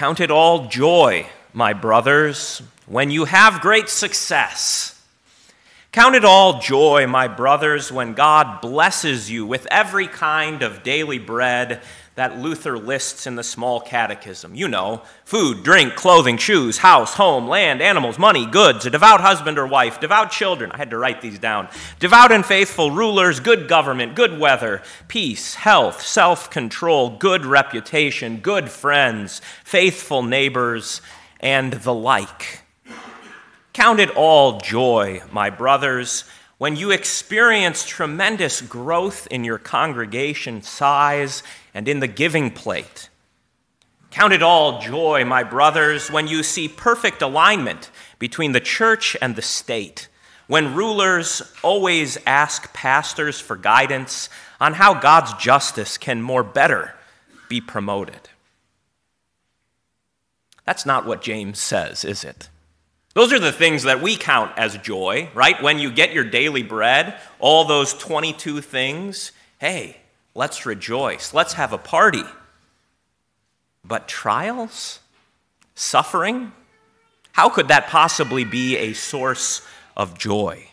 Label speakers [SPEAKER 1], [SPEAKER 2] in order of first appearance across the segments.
[SPEAKER 1] Count it all joy, my brothers, when you have great success. Count it all joy, my brothers, when God blesses you with every kind of daily bread that Luther lists in the small catechism. You know, food, drink, clothing, shoes, house, home, land, animals, money, goods, a devout husband or wife, devout children. I had to write these down. Devout and faithful rulers, good government, good weather, peace, health, self control, good reputation, good friends, faithful neighbors, and the like. Count it all joy, my brothers when you experience tremendous growth in your congregation size and in the giving plate. Count it all joy, my brothers, when you see perfect alignment between the church and the state, when rulers always ask pastors for guidance on how God's justice can more better be promoted. That's not what James says, is it? Those are the things that we count as joy, right? When you get your daily bread, all those 22 things, hey, let's rejoice, let's have a party. But trials? Suffering? How could that possibly be a source of joy?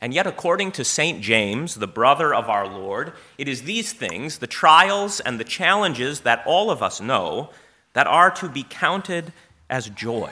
[SPEAKER 1] And yet, according to St. James, the brother of our Lord, it is these things, the trials and the challenges that all of us know, that are to be counted as joy.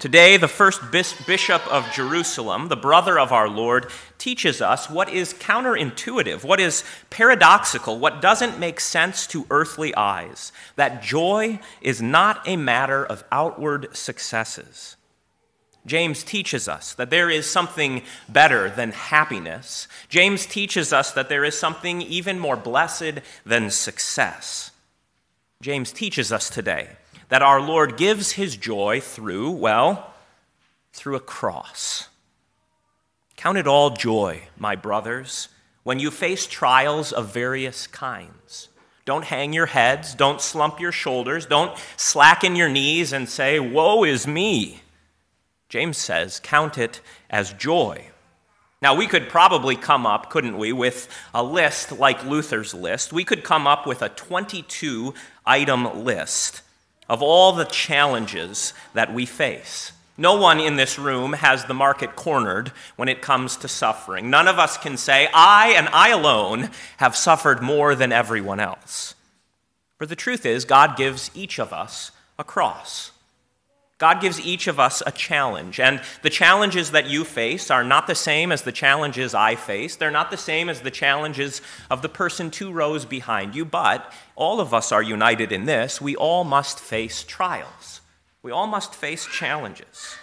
[SPEAKER 1] Today, the first bishop of Jerusalem, the brother of our Lord, teaches us what is counterintuitive, what is paradoxical, what doesn't make sense to earthly eyes that joy is not a matter of outward successes. James teaches us that there is something better than happiness. James teaches us that there is something even more blessed than success. James teaches us today that our Lord gives his joy through, well, through a cross. Count it all joy, my brothers, when you face trials of various kinds. Don't hang your heads, don't slump your shoulders, don't slacken your knees and say, Woe is me. James says, Count it as joy. Now, we could probably come up, couldn't we, with a list like Luther's list. We could come up with a 22 item list of all the challenges that we face. No one in this room has the market cornered when it comes to suffering. None of us can say, I and I alone have suffered more than everyone else. For the truth is, God gives each of us a cross. God gives each of us a challenge. And the challenges that you face are not the same as the challenges I face. They're not the same as the challenges of the person two rows behind you. But all of us are united in this. We all must face trials, we all must face challenges.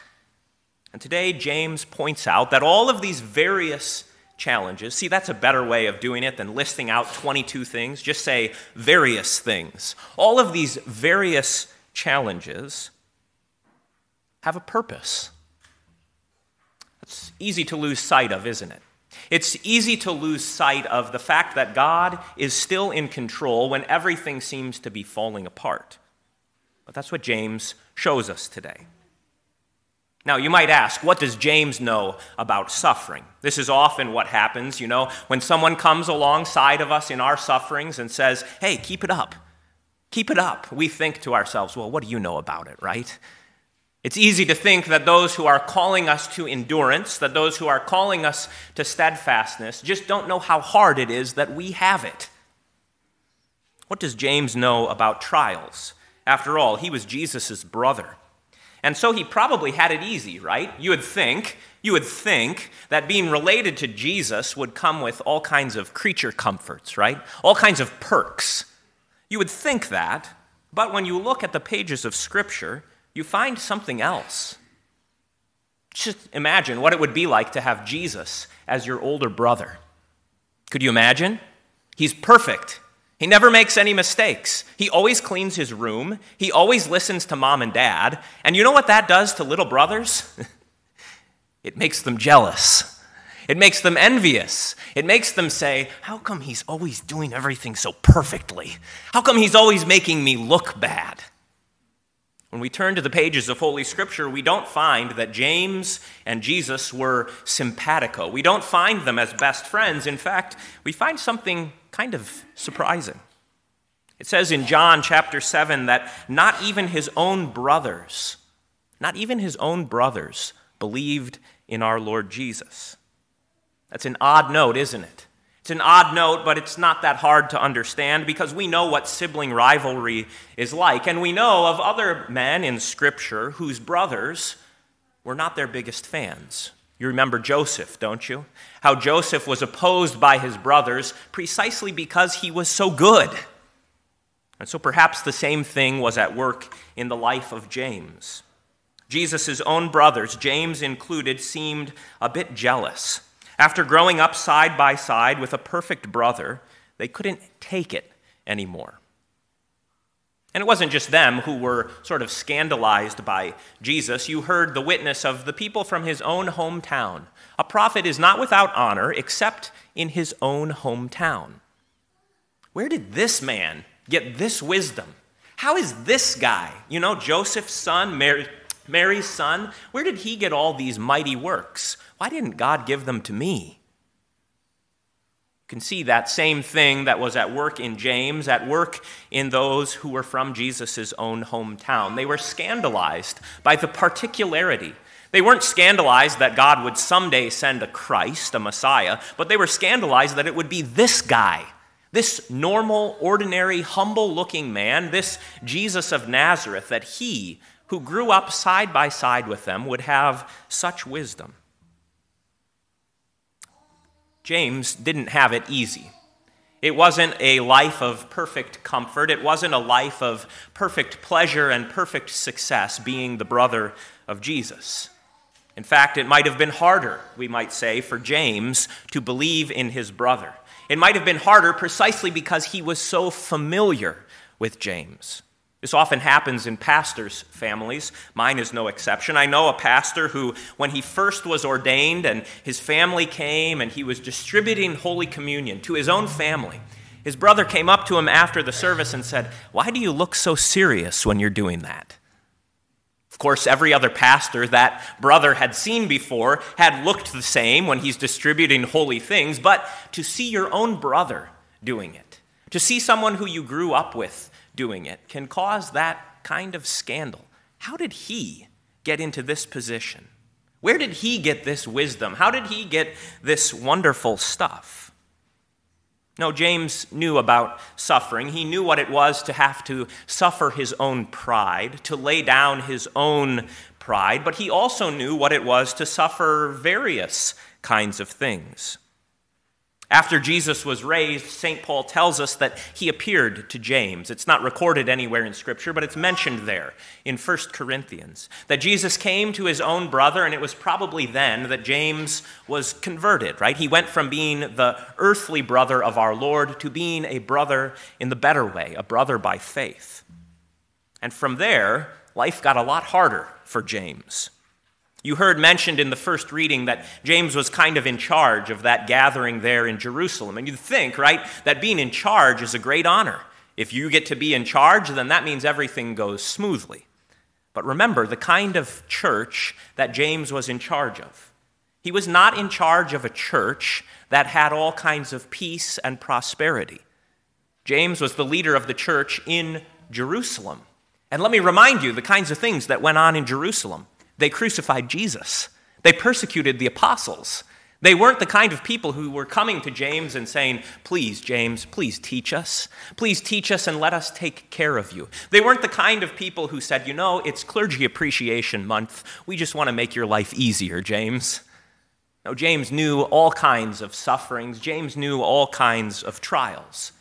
[SPEAKER 1] And today, James points out that all of these various challenges, see, that's a better way of doing it than listing out 22 things. Just say various things. All of these various challenges have a purpose. It's easy to lose sight of, isn't it? It's easy to lose sight of the fact that God is still in control when everything seems to be falling apart. But that's what James shows us today. Now, you might ask, what does James know about suffering? This is often what happens, you know, when someone comes alongside of us in our sufferings and says, hey, keep it up. Keep it up. We think to ourselves, well, what do you know about it, right? It's easy to think that those who are calling us to endurance, that those who are calling us to steadfastness, just don't know how hard it is that we have it. What does James know about trials? After all, he was Jesus' brother. And so he probably had it easy, right? You would think, you would think that being related to Jesus would come with all kinds of creature comforts, right? All kinds of perks. You would think that, but when you look at the pages of Scripture, you find something else. Just imagine what it would be like to have Jesus as your older brother. Could you imagine? He's perfect. He never makes any mistakes. He always cleans his room. He always listens to mom and dad. And you know what that does to little brothers? it makes them jealous. It makes them envious. It makes them say, How come he's always doing everything so perfectly? How come he's always making me look bad? When we turn to the pages of Holy Scripture, we don't find that James and Jesus were simpatico. We don't find them as best friends. In fact, we find something kind of surprising. It says in John chapter 7 that not even his own brothers, not even his own brothers believed in our Lord Jesus. That's an odd note, isn't it? It's an odd note, but it's not that hard to understand because we know what sibling rivalry is like. And we know of other men in Scripture whose brothers were not their biggest fans. You remember Joseph, don't you? How Joseph was opposed by his brothers precisely because he was so good. And so perhaps the same thing was at work in the life of James. Jesus' own brothers, James included, seemed a bit jealous. After growing up side by side with a perfect brother, they couldn't take it anymore. And it wasn't just them who were sort of scandalized by Jesus. You heard the witness of the people from his own hometown. A prophet is not without honor except in his own hometown. Where did this man get this wisdom? How is this guy, you know, Joseph's son, Mary, Mary's son, where did he get all these mighty works? Why didn't God give them to me? You can see that same thing that was at work in James, at work in those who were from Jesus' own hometown. They were scandalized by the particularity. They weren't scandalized that God would someday send a Christ, a Messiah, but they were scandalized that it would be this guy this normal, ordinary, humble looking man, this Jesus of Nazareth, that he, who grew up side by side with them, would have such wisdom. James didn't have it easy. It wasn't a life of perfect comfort. It wasn't a life of perfect pleasure and perfect success being the brother of Jesus. In fact, it might have been harder, we might say, for James to believe in his brother. It might have been harder precisely because he was so familiar with James. This often happens in pastors' families. Mine is no exception. I know a pastor who, when he first was ordained and his family came and he was distributing Holy Communion to his own family, his brother came up to him after the service and said, Why do you look so serious when you're doing that? Of course, every other pastor that brother had seen before had looked the same when he's distributing holy things, but to see your own brother doing it, to see someone who you grew up with doing it, can cause that kind of scandal. How did he get into this position? Where did he get this wisdom? How did he get this wonderful stuff? No, James knew about suffering. He knew what it was to have to suffer his own pride, to lay down his own pride, but he also knew what it was to suffer various kinds of things. After Jesus was raised, St. Paul tells us that he appeared to James. It's not recorded anywhere in Scripture, but it's mentioned there in 1 Corinthians. That Jesus came to his own brother, and it was probably then that James was converted, right? He went from being the earthly brother of our Lord to being a brother in the better way, a brother by faith. And from there, life got a lot harder for James. You heard mentioned in the first reading that James was kind of in charge of that gathering there in Jerusalem. And you'd think, right, that being in charge is a great honor. If you get to be in charge, then that means everything goes smoothly. But remember the kind of church that James was in charge of. He was not in charge of a church that had all kinds of peace and prosperity. James was the leader of the church in Jerusalem. And let me remind you the kinds of things that went on in Jerusalem. They crucified Jesus. They persecuted the apostles. They weren't the kind of people who were coming to James and saying, Please, James, please teach us. Please teach us and let us take care of you. They weren't the kind of people who said, You know, it's Clergy Appreciation Month. We just want to make your life easier, James. No, James knew all kinds of sufferings, James knew all kinds of trials.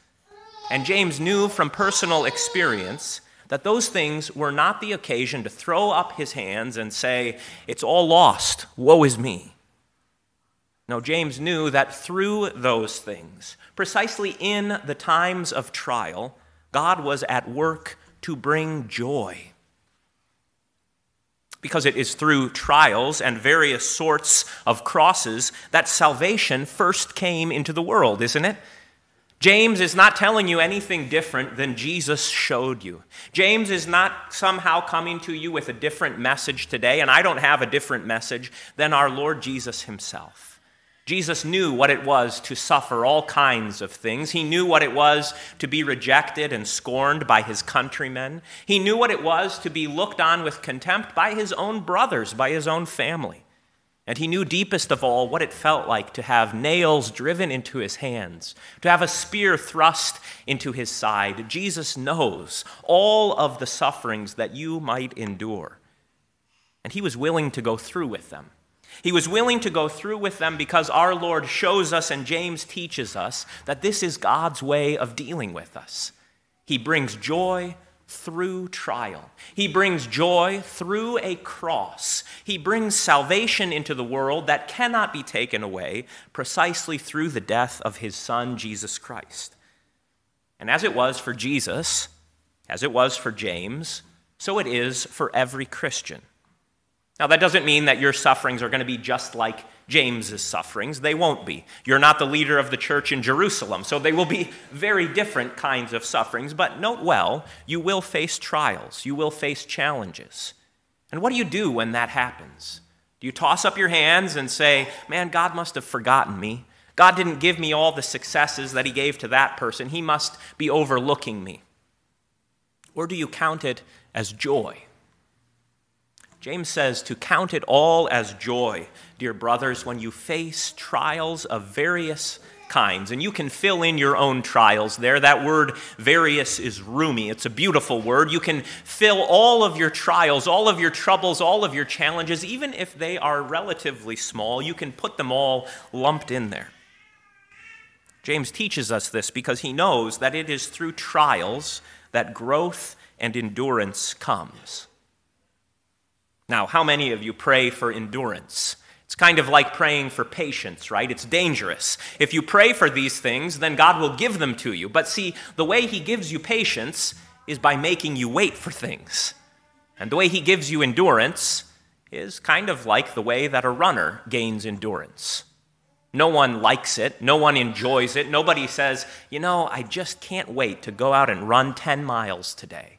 [SPEAKER 1] And James knew from personal experience that those things were not the occasion to throw up his hands and say, It's all lost, woe is me. No, James knew that through those things, precisely in the times of trial, God was at work to bring joy. Because it is through trials and various sorts of crosses that salvation first came into the world, isn't it? James is not telling you anything different than Jesus showed you. James is not somehow coming to you with a different message today, and I don't have a different message than our Lord Jesus himself. Jesus knew what it was to suffer all kinds of things. He knew what it was to be rejected and scorned by his countrymen. He knew what it was to be looked on with contempt by his own brothers, by his own family. And he knew deepest of all what it felt like to have nails driven into his hands, to have a spear thrust into his side. Jesus knows all of the sufferings that you might endure. And he was willing to go through with them. He was willing to go through with them because our Lord shows us and James teaches us that this is God's way of dealing with us. He brings joy through trial. He brings joy through a cross. He brings salvation into the world that cannot be taken away precisely through the death of his Son, Jesus Christ. And as it was for Jesus, as it was for James, so it is for every Christian. Now, that doesn't mean that your sufferings are going to be just like James's sufferings. They won't be. You're not the leader of the church in Jerusalem, so they will be very different kinds of sufferings. But note well, you will face trials, you will face challenges. And what do you do when that happens? Do you toss up your hands and say, Man, God must have forgotten me? God didn't give me all the successes that He gave to that person. He must be overlooking me. Or do you count it as joy? James says to count it all as joy, dear brothers, when you face trials of various kinds. And you can fill in your own trials there. That word various is roomy. It's a beautiful word. You can fill all of your trials, all of your troubles, all of your challenges, even if they are relatively small, you can put them all lumped in there. James teaches us this because he knows that it is through trials that growth and endurance comes. Now, how many of you pray for endurance? It's kind of like praying for patience, right? It's dangerous. If you pray for these things, then God will give them to you. But see, the way He gives you patience is by making you wait for things. And the way He gives you endurance is kind of like the way that a runner gains endurance. No one likes it. No one enjoys it. Nobody says, you know, I just can't wait to go out and run 10 miles today.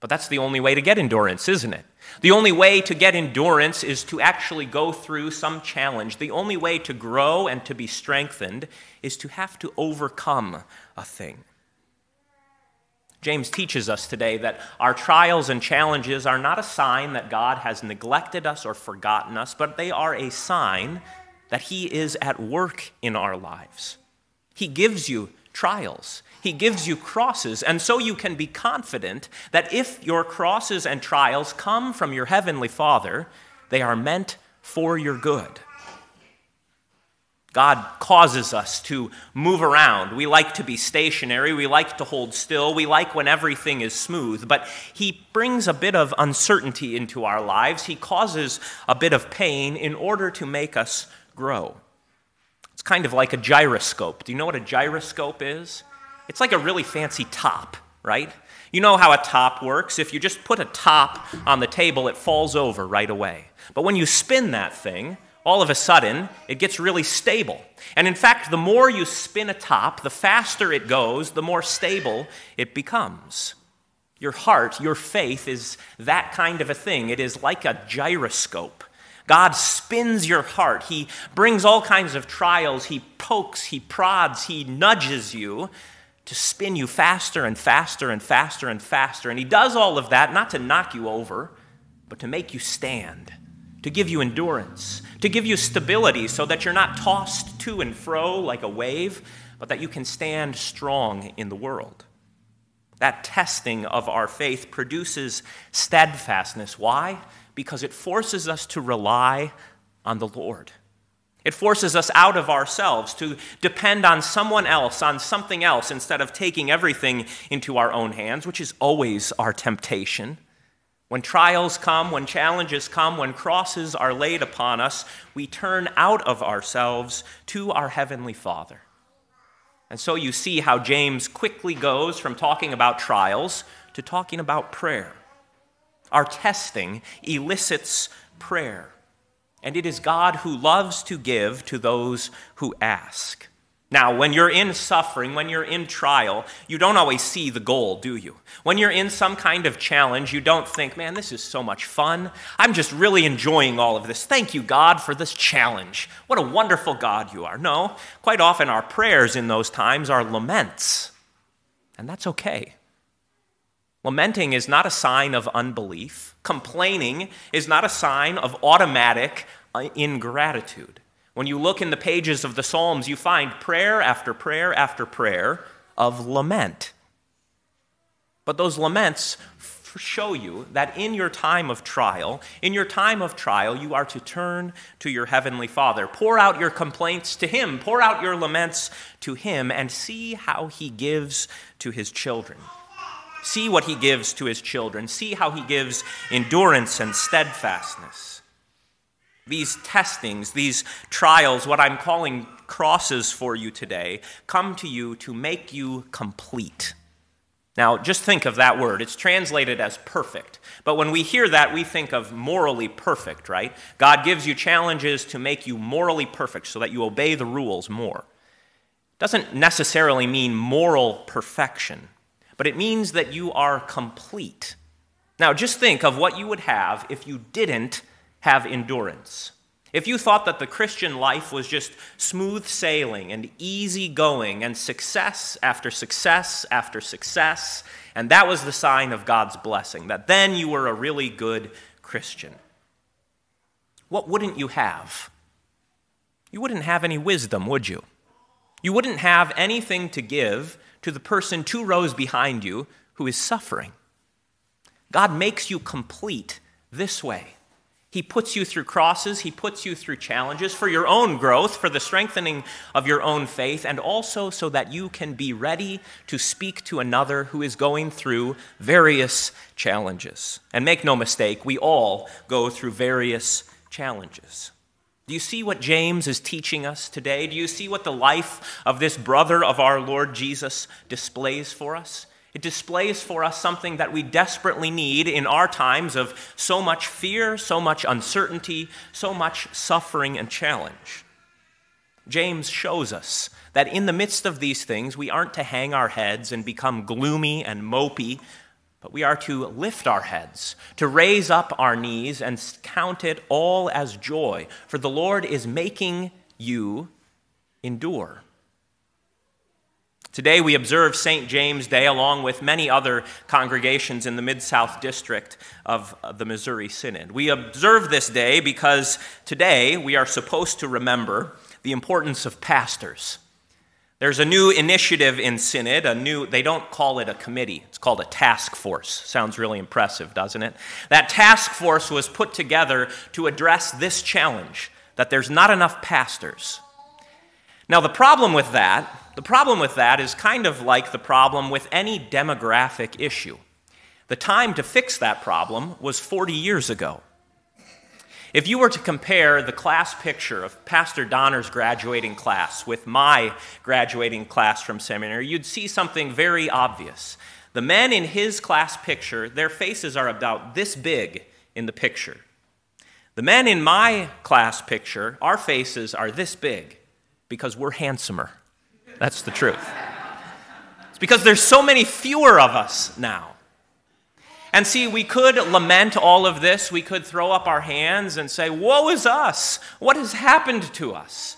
[SPEAKER 1] But that's the only way to get endurance, isn't it? The only way to get endurance is to actually go through some challenge. The only way to grow and to be strengthened is to have to overcome a thing. James teaches us today that our trials and challenges are not a sign that God has neglected us or forgotten us, but they are a sign that He is at work in our lives. He gives you trials. He gives you crosses, and so you can be confident that if your crosses and trials come from your heavenly Father, they are meant for your good. God causes us to move around. We like to be stationary. We like to hold still. We like when everything is smooth. But He brings a bit of uncertainty into our lives. He causes a bit of pain in order to make us grow. It's kind of like a gyroscope. Do you know what a gyroscope is? It's like a really fancy top, right? You know how a top works. If you just put a top on the table, it falls over right away. But when you spin that thing, all of a sudden, it gets really stable. And in fact, the more you spin a top, the faster it goes, the more stable it becomes. Your heart, your faith is that kind of a thing. It is like a gyroscope. God spins your heart. He brings all kinds of trials. He pokes, He prods, He nudges you to spin you faster and faster and faster and faster. And He does all of that not to knock you over, but to make you stand, to give you endurance, to give you stability so that you're not tossed to and fro like a wave, but that you can stand strong in the world. That testing of our faith produces steadfastness. Why? Because it forces us to rely on the Lord. It forces us out of ourselves to depend on someone else, on something else, instead of taking everything into our own hands, which is always our temptation. When trials come, when challenges come, when crosses are laid upon us, we turn out of ourselves to our Heavenly Father. And so you see how James quickly goes from talking about trials to talking about prayer. Our testing elicits prayer, and it is God who loves to give to those who ask. Now, when you're in suffering, when you're in trial, you don't always see the goal, do you? When you're in some kind of challenge, you don't think, man, this is so much fun. I'm just really enjoying all of this. Thank you, God, for this challenge. What a wonderful God you are. No, quite often our prayers in those times are laments, and that's okay. Lamenting is not a sign of unbelief, complaining is not a sign of automatic uh, ingratitude. When you look in the pages of the Psalms, you find prayer after prayer after prayer of lament. But those laments show you that in your time of trial, in your time of trial, you are to turn to your heavenly Father. Pour out your complaints to Him, pour out your laments to Him, and see how He gives to His children. See what He gives to His children. See how He gives endurance and steadfastness. These testings, these trials, what I'm calling crosses for you today, come to you to make you complete. Now, just think of that word. It's translated as perfect. But when we hear that, we think of morally perfect, right? God gives you challenges to make you morally perfect so that you obey the rules more. Doesn't necessarily mean moral perfection, but it means that you are complete. Now, just think of what you would have if you didn't have endurance. If you thought that the Christian life was just smooth sailing and easy going and success after success after success, and that was the sign of God's blessing, that then you were a really good Christian, what wouldn't you have? You wouldn't have any wisdom, would you? You wouldn't have anything to give to the person two rows behind you who is suffering. God makes you complete this way. He puts you through crosses, He puts you through challenges for your own growth, for the strengthening of your own faith, and also so that you can be ready to speak to another who is going through various challenges. And make no mistake, we all go through various challenges. Do you see what James is teaching us today? Do you see what the life of this brother of our Lord Jesus displays for us? It displays for us something that we desperately need in our times of so much fear, so much uncertainty, so much suffering and challenge. James shows us that in the midst of these things, we aren't to hang our heads and become gloomy and mopey, but we are to lift our heads, to raise up our knees and count it all as joy, for the Lord is making you endure. Today we observe St. James Day along with many other congregations in the Mid South District of the Missouri Synod. We observe this day because today we are supposed to remember the importance of pastors. There's a new initiative in Synod, a new, they don't call it a committee, it's called a task force. Sounds really impressive, doesn't it? That task force was put together to address this challenge that there's not enough pastors. Now, the problem with that the problem with that is kind of like the problem with any demographic issue. The time to fix that problem was 40 years ago. If you were to compare the class picture of Pastor Donner's graduating class with my graduating class from seminary, you'd see something very obvious. The men in his class picture, their faces are about this big in the picture. The men in my class picture, our faces are this big because we're handsomer. That's the truth. It's because there's so many fewer of us now. And see, we could lament all of this. We could throw up our hands and say, Woe is us! What has happened to us?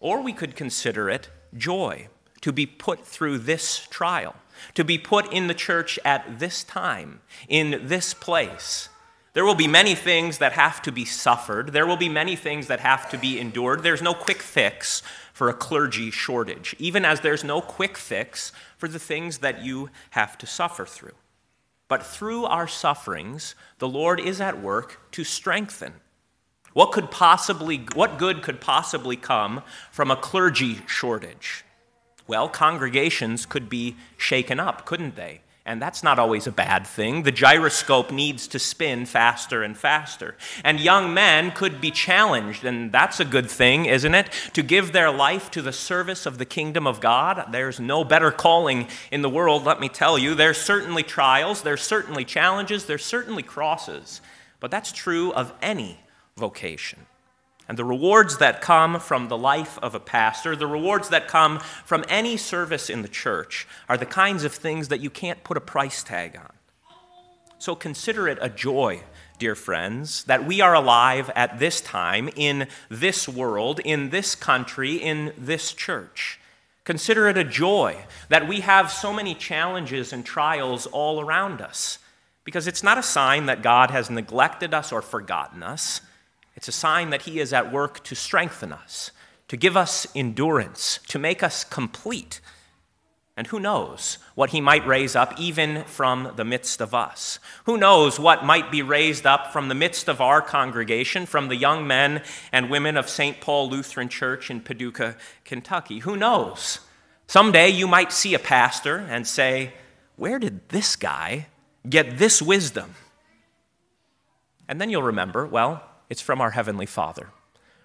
[SPEAKER 1] Or we could consider it joy to be put through this trial, to be put in the church at this time, in this place. There will be many things that have to be suffered. There will be many things that have to be endured. There's no quick fix for a clergy shortage, even as there's no quick fix for the things that you have to suffer through. But through our sufferings, the Lord is at work to strengthen. What could possibly what good could possibly come from a clergy shortage? Well, congregations could be shaken up, couldn't they? And that's not always a bad thing. The gyroscope needs to spin faster and faster. And young men could be challenged, and that's a good thing, isn't it? To give their life to the service of the kingdom of God. There's no better calling in the world, let me tell you. There's certainly trials, there's certainly challenges, there's certainly crosses. But that's true of any vocation. And the rewards that come from the life of a pastor, the rewards that come from any service in the church, are the kinds of things that you can't put a price tag on. So consider it a joy, dear friends, that we are alive at this time, in this world, in this country, in this church. Consider it a joy that we have so many challenges and trials all around us, because it's not a sign that God has neglected us or forgotten us. It's a sign that He is at work to strengthen us, to give us endurance, to make us complete. And who knows what He might raise up even from the midst of us? Who knows what might be raised up from the midst of our congregation, from the young men and women of St. Paul Lutheran Church in Paducah, Kentucky? Who knows? Someday you might see a pastor and say, Where did this guy get this wisdom? And then you'll remember, well, it's from our Heavenly Father.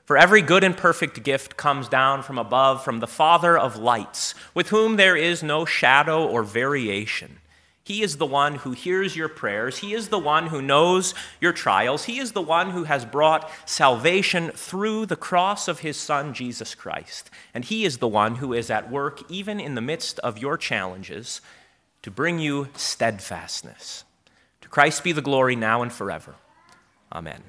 [SPEAKER 1] For every good and perfect gift comes down from above, from the Father of lights, with whom there is no shadow or variation. He is the one who hears your prayers. He is the one who knows your trials. He is the one who has brought salvation through the cross of his Son, Jesus Christ. And he is the one who is at work, even in the midst of your challenges, to bring you steadfastness. To Christ be the glory now and forever. Amen.